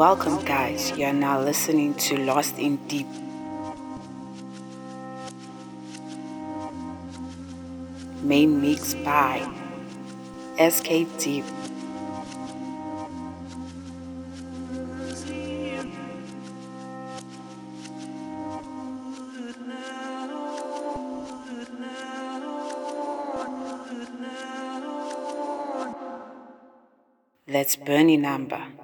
Welcome, guys. You are now listening to Lost in Deep. Main mix by SK Deep. That's Bernie number.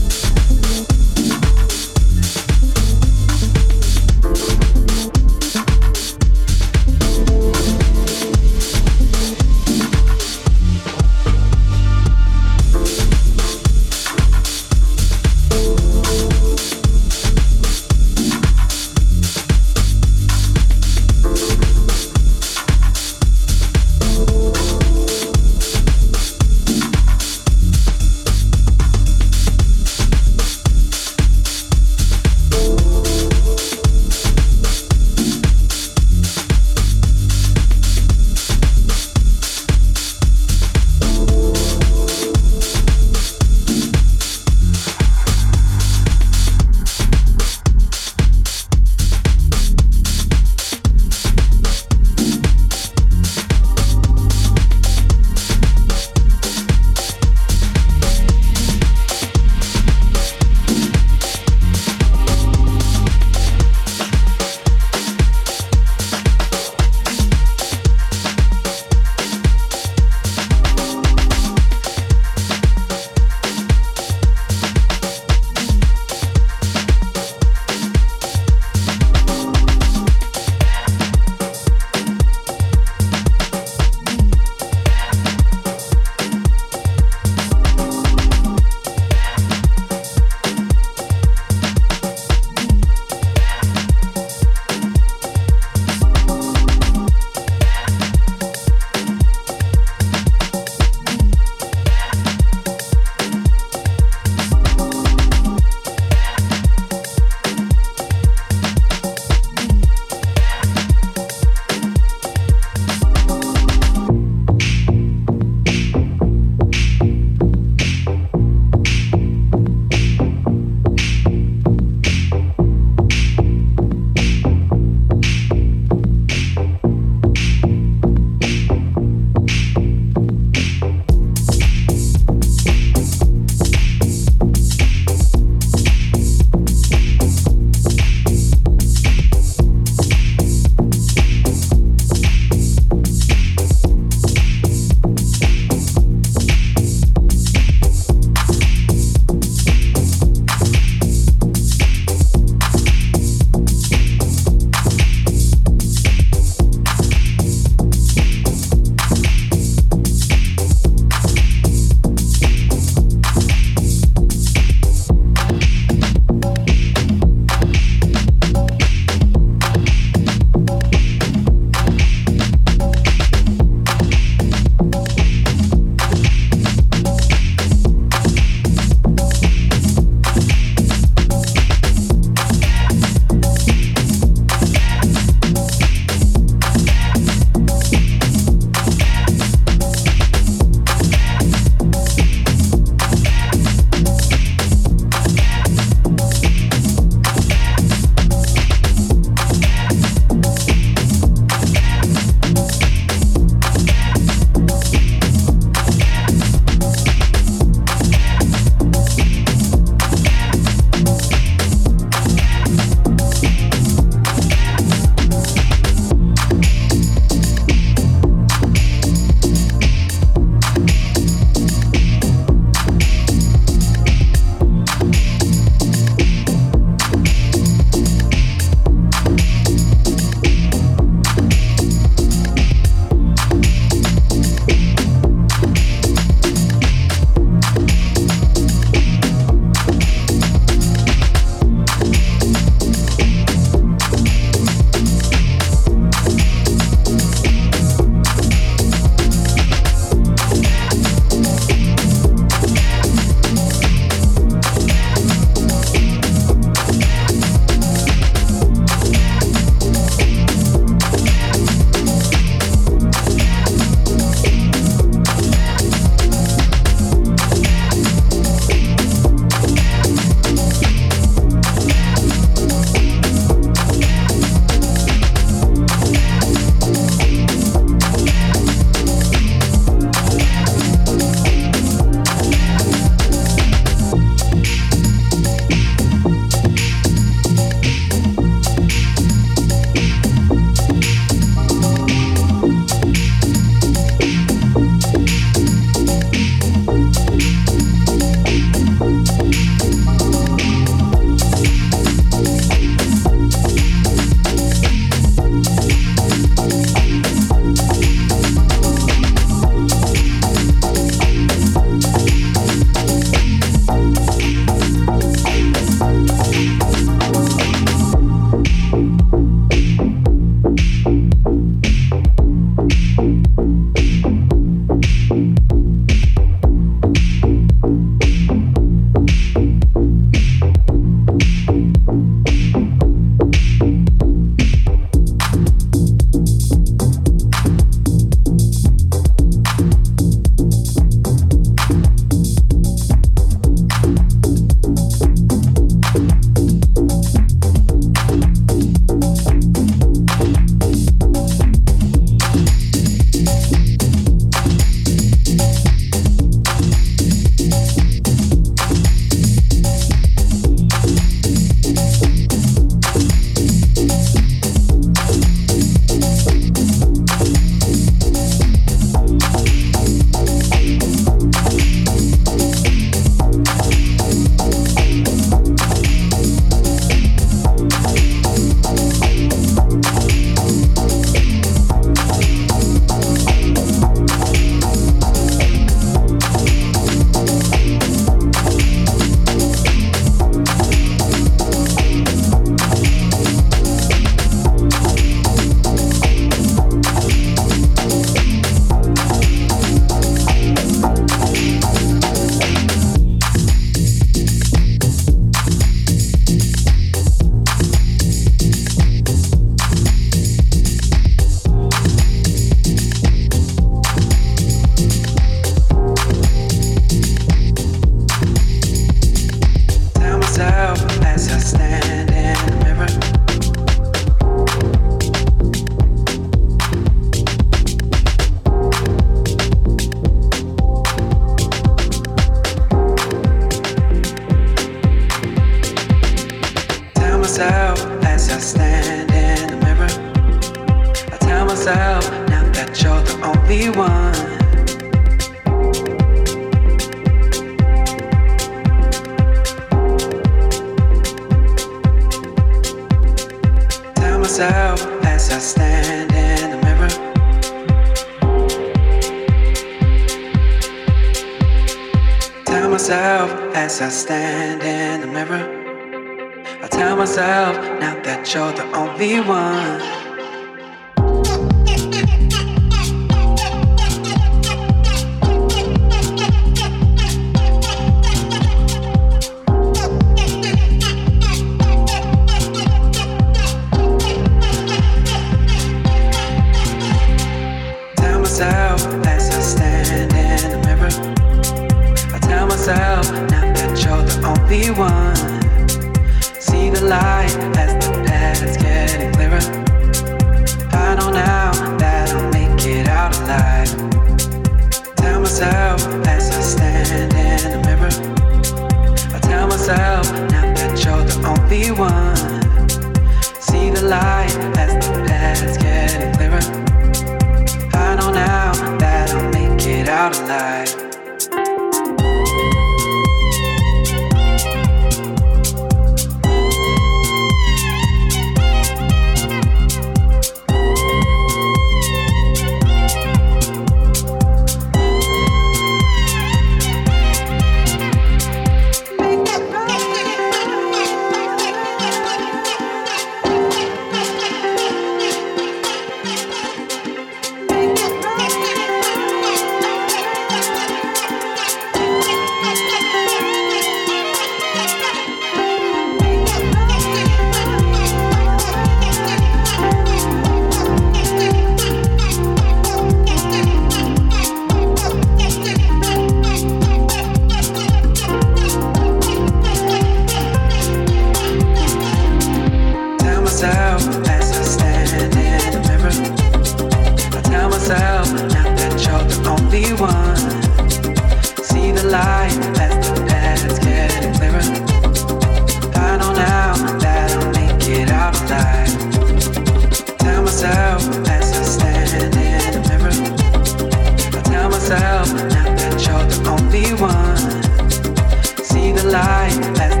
Let's go.